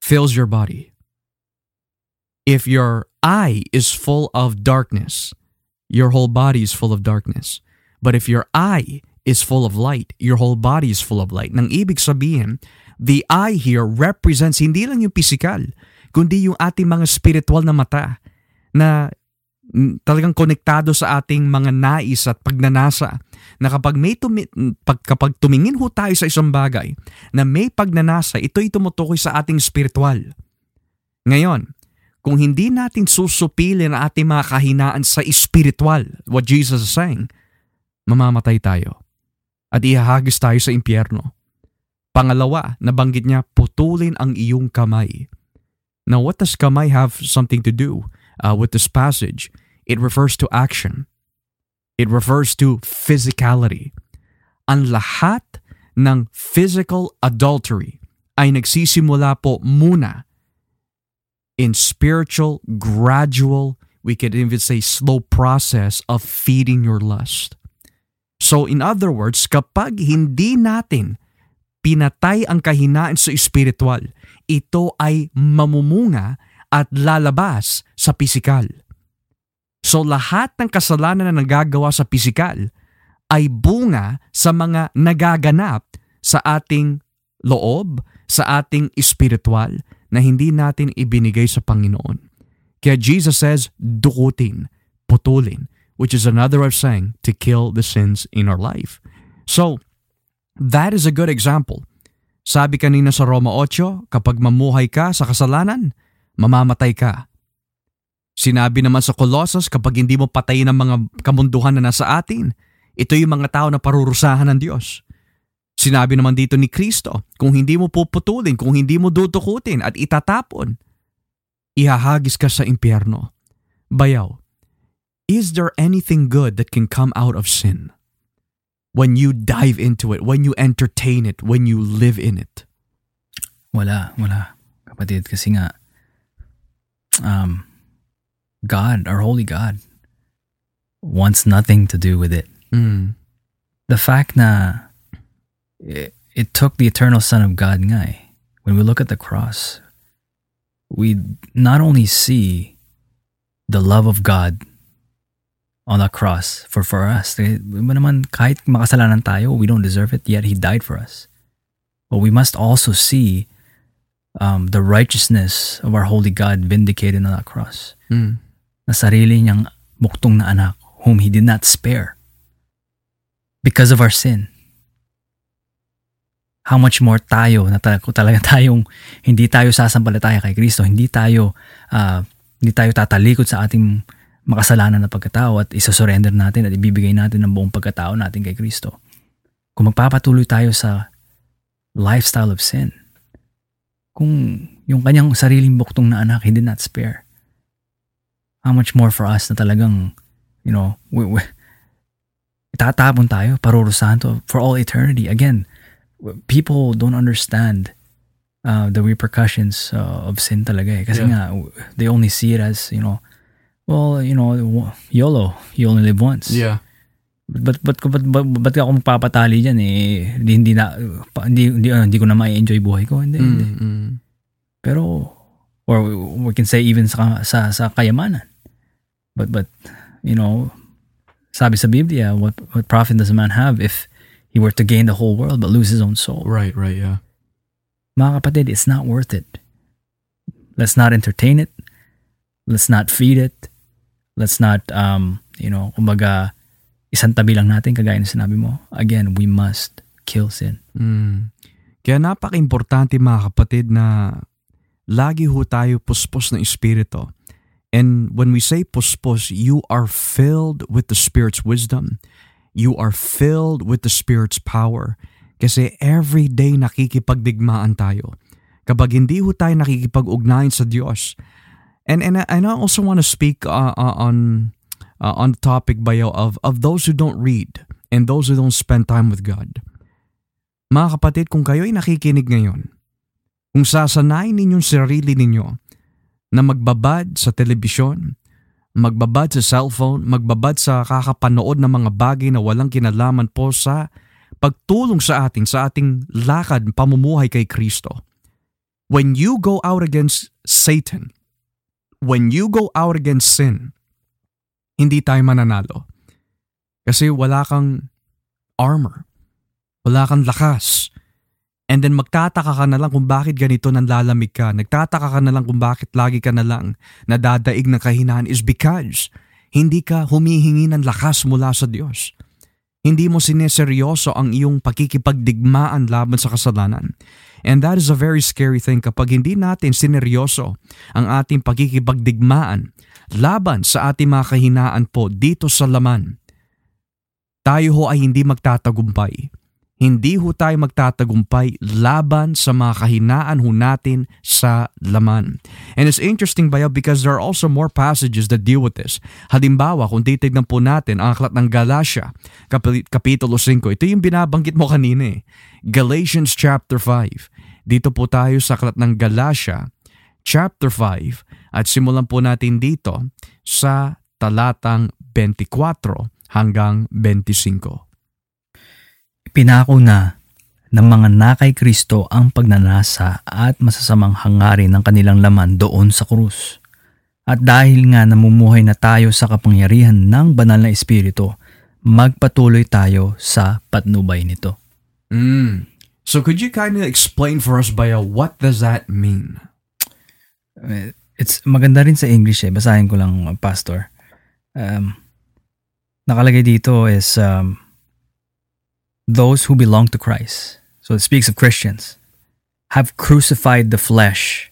fills your body. If your eye is full of darkness, your whole body is full of darkness. But if your eye is full of light, your whole body is full of light. Nang ibig sabihin, the eye here represents hindi lang yung physical, kundi yung ating mga spiritual na mata na talagang konektado sa ating mga nais at pagnanasa na kapag may tumi- pag, kapag tumingin ho tayo sa isang bagay na may pagnanasa, ito'y tumutukoy sa ating spiritual. Ngayon, kung hindi natin susupilin ang ating mga kahinaan sa spiritual, what Jesus is saying, mamamatay tayo at ihahagis tayo sa impyerno. Pangalawa, nabanggit niya, putulin ang iyong kamay. Now, what does kamay have something to do uh, with this passage? It refers to action. It refers to physicality. Ang lahat ng physical adultery ay nagsisimula po muna in spiritual, gradual, we could even say slow process of feeding your lust. So in other words, kapag hindi natin pinatay ang kahinaan sa espiritual, ito ay mamumunga at lalabas sa pisikal. So lahat ng kasalanan na nagagawa sa pisikal ay bunga sa mga nagaganap sa ating loob, sa ating espiritual na hindi natin ibinigay sa Panginoon. Kaya Jesus says, dukutin, putulin, which is another way of saying to kill the sins in our life. So, that is a good example. Sabi kanina sa Roma 8, kapag mamuhay ka sa kasalanan, mamamatay ka. Sinabi naman sa Colossus, kapag hindi mo patayin ang mga kamunduhan na nasa atin, ito yung mga tao na parurusahan ng Diyos. Sinabi naman dito ni Kristo, kung hindi mo puputulin, kung hindi mo dudukutin at itatapon, ihahagis ka sa impyerno. Bayaw, is there anything good that can come out of sin? When you dive into it, when you entertain it, when you live in it? Wala, wala. Kapatid, kasi nga, um, God, our holy God, wants nothing to do with it. Mm. The fact na it, it took the eternal Son of God nga eh. When we look at the cross, we not only see the love of God on the cross for, for us. Eh, Iba naman, kahit makasalanan tayo, we don't deserve it, yet He died for us. But we must also see um, the righteousness of our holy God vindicated on that cross. Mm. na sarili niyang muktong na anak whom He did not spare because of our sin. How much more tayo na ta- kung talaga tayong hindi tayo sasampalataya kay Kristo, hindi tayo ah, hindi tayo tatalikod sa ating makasalanan na pagkatao at isasurrender natin at ibibigay natin ang buong pagkatao natin kay Kristo. Kung magpapatuloy tayo sa lifestyle of sin, kung yung kanyang sariling buktong na anak, he did not spare, how much more for us na talagang, you know, we, we, itatapon tayo, parurusahan to for all eternity. Again, people don't understand uh, the repercussions uh, of sin talaga eh. Kasi Yeah. nga, they only see it as, you know, well, you know, YOLO, you only live once. Yeah. But but but but, but ako magpapatali diyan eh hindi, na hindi hindi, ah, hindi ko na ma-enjoy buhay ko hindi, hindi. Mm, mm. Pero or we can say even sa sa sa kayamanan. But but you know, sabi sa Biblia, what what profit does a man have if he were to gain the whole world but lose his own soul? Right, right, yeah. Mga kapatid, it's not worth it. Let's not entertain it. Let's not feed it. Let's not um, you know, kumbaga isang tabi lang natin kagaya ng sinabi mo. Again, we must kill sin. Mm. Kaya napaka-importante mga kapatid na lagi ho tayo puspos ng Espiritu. And when we say puspos, you are filled with the Spirit's wisdom. You are filled with the Spirit's power. Kasi every day nakikipagdigmaan tayo. Kapag hindi ho tayo nakikipag-ugnayan sa Diyos. And, and, I- and I also want to speak uh, uh, on uh, on the topic bayo of of those who don't read and those who don't spend time with God. Mga kapatid, kung kayo'y nakikinig ngayon, kung sasanayin ninyong sarili ninyo na magbabad sa telebisyon, magbabad sa cellphone, magbabad sa kakapanood ng mga bagay na walang kinalaman po sa pagtulong sa atin, sa ating lakad, pamumuhay kay Kristo. When you go out against Satan, when you go out against sin, hindi tayo mananalo. Kasi wala kang armor. Wala kang lakas. And then magtataka ka na lang kung bakit ganito nanlalamig ka. Nagtataka ka na lang kung bakit lagi ka na lang nadadaig ng kahinaan is because hindi ka humihingi ng lakas mula sa Diyos. Hindi mo sineseryoso ang iyong pakikipagdigmaan laban sa kasalanan. And that is a very scary thing kapag hindi natin sineryoso ang ating pakikipagdigmaan laban sa ating mga kahinaan po dito sa laman. Tayo ho ay hindi magtatagumpay. Hindi ho tayo magtatagumpay laban sa mga kahinaan ho natin sa laman. And it's interesting ba because there are also more passages that deal with this. Halimbawa, kung titignan po natin ang aklat ng Galatia, kapi- Kapitulo 5, ito yung binabanggit mo kanina eh. Galatians chapter 5. Dito po tayo sa aklat ng Galatia, chapter 5 at simulan po natin dito sa talatang 24 hanggang 25. Pinako na ng mga nakay Kristo ang pagnanasa at masasamang hangarin ng kanilang laman doon sa krus. At dahil nga namumuhay na tayo sa kapangyarihan ng banal na espiritu, magpatuloy tayo sa patnubay nito. Mm. So could you kind of explain for us, Baya, what does that mean? It's maganda rin sa English eh. Basahin ko lang, Pastor. Um, nakalagay dito is um, those who belong to Christ. So it speaks of Christians have crucified the flesh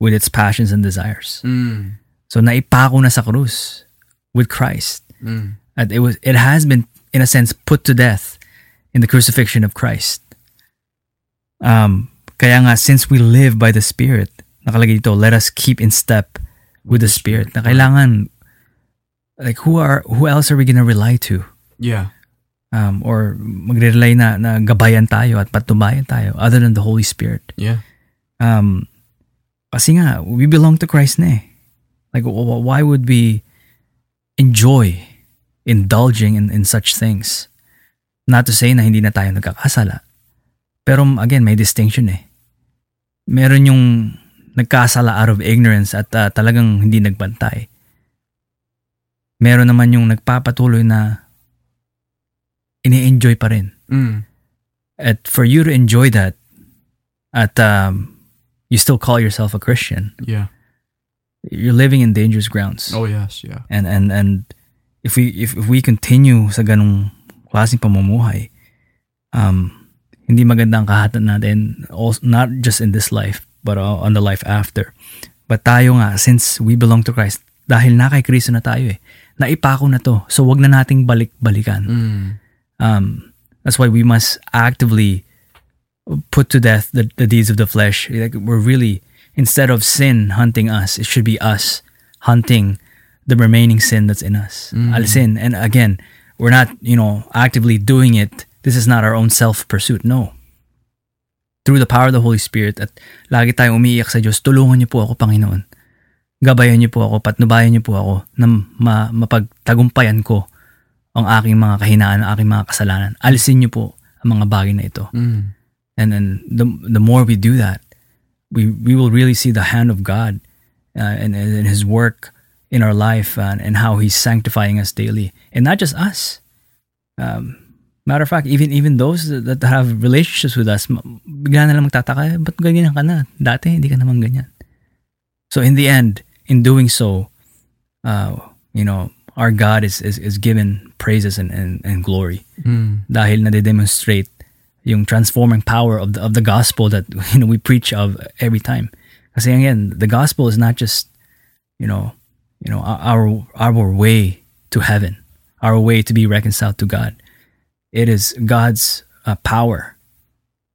with its passions and desires. Mm. So naipako na sa krus with Christ. Mm. At it was it has been in a sense put to death in the crucifixion of Christ. Um kaya nga since we live by the Spirit, nakalagay dito, let us keep in step with the Spirit. Na kailangan like who are who else are we gonna rely to? Yeah. Um, or magre-rely na, na gabayan tayo at patubayan tayo other than the Holy Spirit. Yeah. Um, kasi nga, we belong to Christ na eh. Like, wh- why would we enjoy indulging in, in such things? Not to say na hindi na tayo nagkakasala. Pero again, may distinction eh. Meron yung nagkasala out of ignorance at uh, talagang hindi nagbantay. Meron naman yung nagpapatuloy na ini-enjoy pa rin. Mm. At for you to enjoy that at um, you still call yourself a Christian, Yeah. you're living in dangerous grounds. Oh yes. Yeah. And and and if we if, if we continue sa ganung klaseng pamumuhay, um, hindi maganda ang kahatan natin, also, not just in this life, but uh, on the life after. But tayo nga, since we belong to Christ, dahil na kay Kristo na tayo eh, naipako na to. So wag na nating balik-balikan. Mm. Um, that's why we must actively put to death the, the deeds of the flesh. Like we're really instead of sin hunting us, it should be us hunting the remaining sin that's in us. Al sin. And again, we're not, you know, actively doing it. This is not our own self pursuit. No. Through the power of the Holy Spirit at lagi tayong umiiyak sa Diyos, tulungan niyo po ako, Panginoon. Gabayan niyo po ako, patnubayan niyo po ako na ma- mapagtagumpayan ko ang aking mga kahinaan, ang aking mga kasalanan. Alisin niyo po ang mga bagay na ito. Mm. And then the the more we do that, we we will really see the hand of God uh, and, and His work in our life uh, and how He's sanctifying us daily, and not just us. Um, matter of fact, even even those that, have relationships with us, bigla na lang magtataka, "Eh, ba't ganyan ka na? Dati hindi ka naman ganyan. So in the end, in doing so, uh, you know, our God is is, is given praises and, and, and glory Mm. dahil na-demonstrate yung transforming power of the, of the gospel that you know we preach of every time. Kasi again, the gospel is not just you know, you know our our way to heaven, our way to be reconciled to God. It is God's uh, power.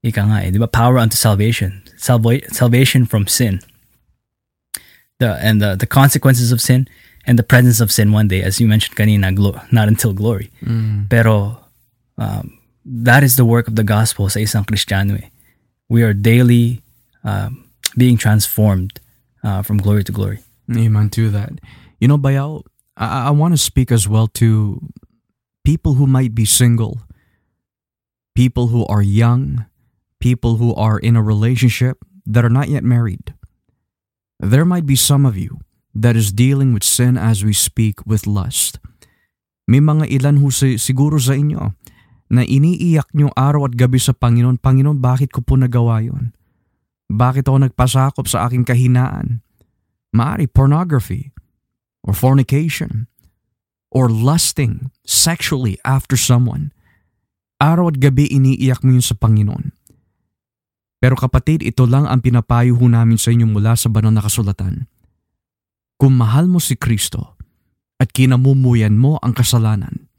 Ika nga eh, di ba? Power unto salvation. Salva- salvation from sin. The and the, the consequences of sin and the presence of sin one day, as you mentioned kanina, glo- not until glory. Mm. Pero um, that is the work of the gospel sa isang Kristiyano eh. We are daily um, being transformed uh, from glory to glory. Amen to that. You know, Bayao, I, I want to speak as well to people who might be single, people who are young, people who are in a relationship that are not yet married. There might be some of you that is dealing with sin as we speak with lust. May mga ilan ho si- siguro sa inyo na iniiyak nyo araw at gabi sa Panginoon, Panginoon, bakit ko po nagawa yon? Bakit ako nagpasakop sa aking kahinaan? Maari pornography or fornication or lusting sexually after someone. Araw at gabi iniiyak mo yun sa Panginoon. Pero kapatid, ito lang ang pinapayo ho namin sa inyo mula sa banal na kasulatan. Kung mahal mo si Kristo at kinamumuyan mo ang kasalanan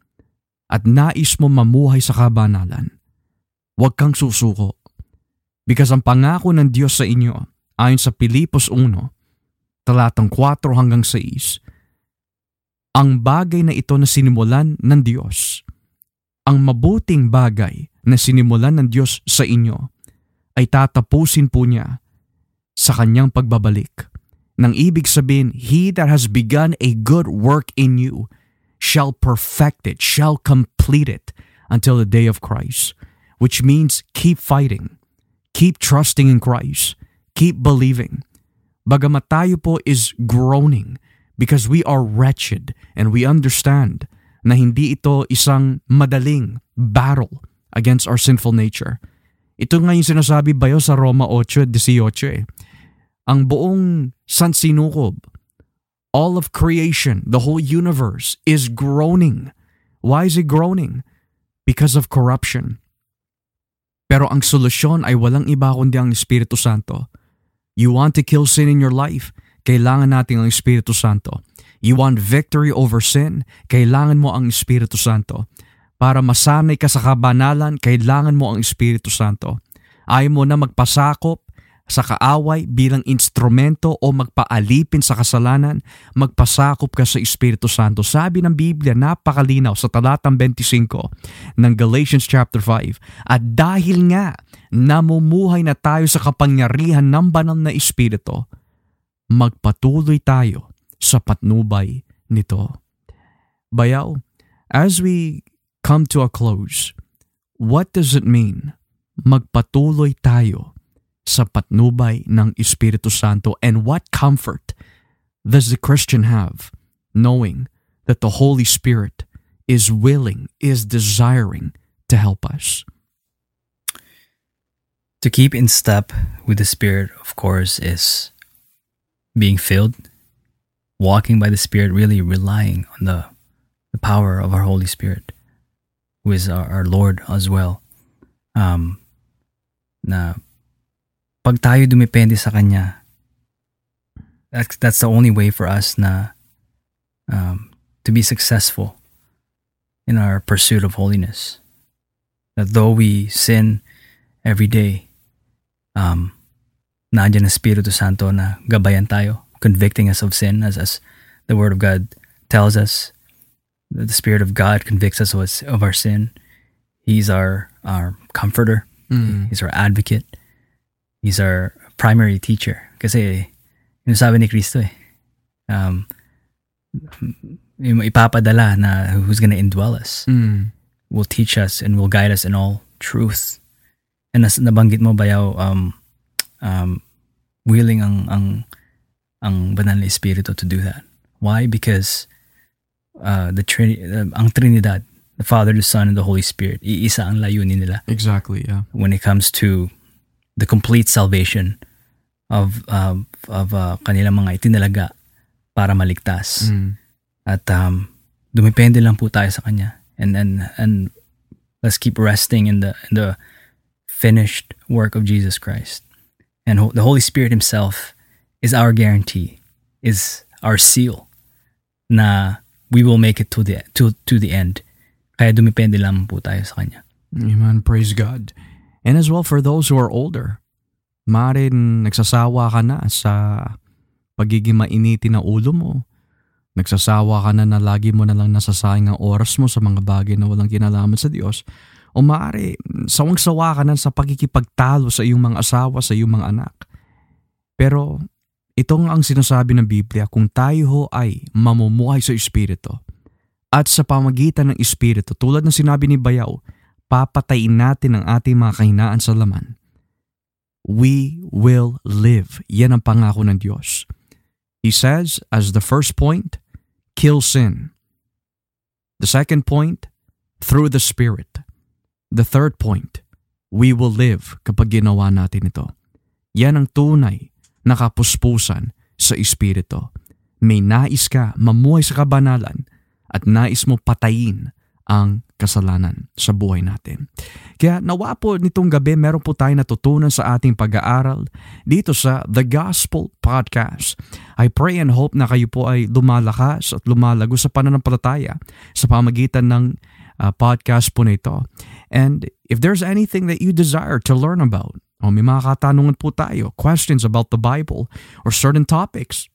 at nais mo mamuhay sa kabanalan, huwag kang susuko. Because ang pangako ng Diyos sa inyo, ayon sa Pilipos 1, talatang 4 hanggang 6, ang bagay na ito na sinimulan ng Diyos, ang mabuting bagay na sinimulan ng Diyos sa inyo, ay tatapusin po niya sa kanyang pagbabalik. Nang ibig sabihin, He that has begun a good work in you shall perfect it, shall complete it until the day of Christ. Which means keep fighting, keep trusting in Christ, keep believing. Bagamat tayo po is groaning because we are wretched and we understand na hindi ito isang madaling battle against our sinful nature. Ito nga yung sinasabi bayo sa Roma 8.18 eh. Ang buong sansinukob, all of creation, the whole universe is groaning. Why is it groaning? Because of corruption. Pero ang solusyon ay walang iba kundi ang Espiritu Santo. You want to kill sin in your life? Kailangan natin ang Espiritu Santo. You want victory over sin? Kailangan mo ang Espiritu Santo. Para masanay ka sa kabanalan, kailangan mo ang Espiritu Santo. Ayaw mo na magpasakop sa kaaway bilang instrumento o magpaalipin sa kasalanan, magpasakop ka sa Espiritu Santo. Sabi ng Biblia, napakalinaw sa talatang 25 ng Galatians chapter 5. At dahil nga namumuhay na tayo sa kapangyarihan ng banal na Espiritu, magpatuloy tayo sa patnubay nito. Bayaw, as we come to a close, what does it mean magpatuloy tayo sa patnubay ng Espiritu Santo and what comfort does the Christian have knowing that the Holy Spirit is willing, is desiring to help us? To keep in step with the Spirit, of course, is being filled, walking by the Spirit, really relying on the, the power of our Holy Spirit, who is our, our Lord as well. Um, na pag tayo dumepende sa Kanya, that's, that's the only way for us na um, to be successful in our pursuit of holiness. That though we sin every day, um, nandiyan ang Espiritu Santo na gabayan tayo, convicting us of sin as, as the Word of God tells us. The Spirit of God convicts us of, of our sin. He's our, our comforter. Mm. He's our advocate. He's our primary teacher. Kasi, yung sabi ni Kristo eh, um, yung ipapadala na who's gonna indwell us, Mm. will teach us and will guide us in all truth. And nas nabanggit mo bayaw, um, um, willing ang, ang, ang banal na Espiritu to do that. Why? Because uh, the Trini- uh, ang Trinidad, the Father, the Son, and the Holy Spirit, iisa ang layunin nila Exactly, yeah. when it comes to the complete salvation of uh, of uh, kanilang mga itinalaga para maligtas. Mm. At um, dumepende lang po tayo sa kanya. And and and let's keep resting in the in the finished work of Jesus Christ. And ho- the Holy Spirit himself is our guarantee, is our seal na we will make it to the to to the end. Kaya dumepende lang po tayo sa kanya. Amen. Praise God. And as well for those who are older, maaaring nagsasawa ka na sa pagiging mainiti ng ulo mo. Nagsasawa ka na na lagi mo na lang nasasayang ang oras mo sa mga bagay na walang kinalaman sa Diyos. O maaari, sawang-sawa ka na sa pagkikipagtalo sa iyong mga asawa, sa iyong mga anak. Pero ito nga ang sinasabi ng Biblia, kung tayo ho ay mamumuhay sa Espiritu at sa pamagitan ng Espiritu, tulad ng sinabi ni Bayaw, papatayin natin ang ating mga kahinaan sa laman. We will live. Yan ang pangako ng Diyos. He says, as the first point, kill sin. The second point, through the Spirit. The third point, we will live kapag ginawa natin ito. Yan ang tunay na kapuspusan sa Espiritu. May nais ka mamuhay sa kabanalan at nais mo patayin ang kasalanan sa buhay natin. Kaya nawa po nitong gabi meron po tayo natutunan sa ating pag-aaral dito sa The Gospel Podcast. I pray and hope na kayo po ay lumalakas at lumalago sa pananampalataya sa pamagitan ng uh, podcast po na ito. And if there's anything that you desire to learn about, o may mga katanungan po tayo, questions about the Bible or certain topics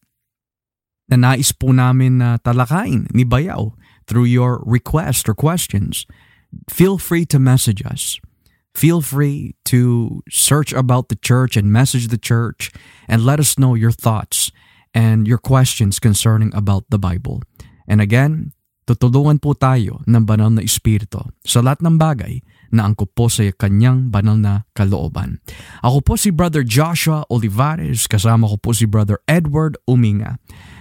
na nais po namin na talakayin ni Bayaw through your request or questions, feel free to message us. Feel free to search about the church and message the church and let us know your thoughts and your questions concerning about the Bible. And again, tutulungan po tayo ng banal na Espiritu sa lahat ng bagay na angkop po sa kanyang banal na kalooban. Ako po si Brother Joshua Olivares, kasama ko po si Brother Edward Uminga.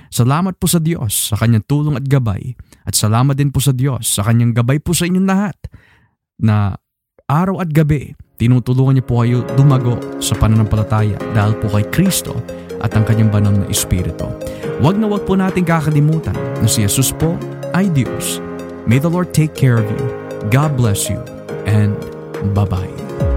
Salamat po sa Diyos sa kanyang tulong at gabay at salamat din po sa Diyos sa kanyang gabay po sa inyong lahat na araw at gabi tinutulungan niyo po kayo dumago sa pananampalataya dahil po kay Kristo at ang kanyang banal na Espiritu. Huwag na huwag po natin kakalimutan na si Jesus po ay Diyos. May the Lord take care of you. God bless you and bye-bye.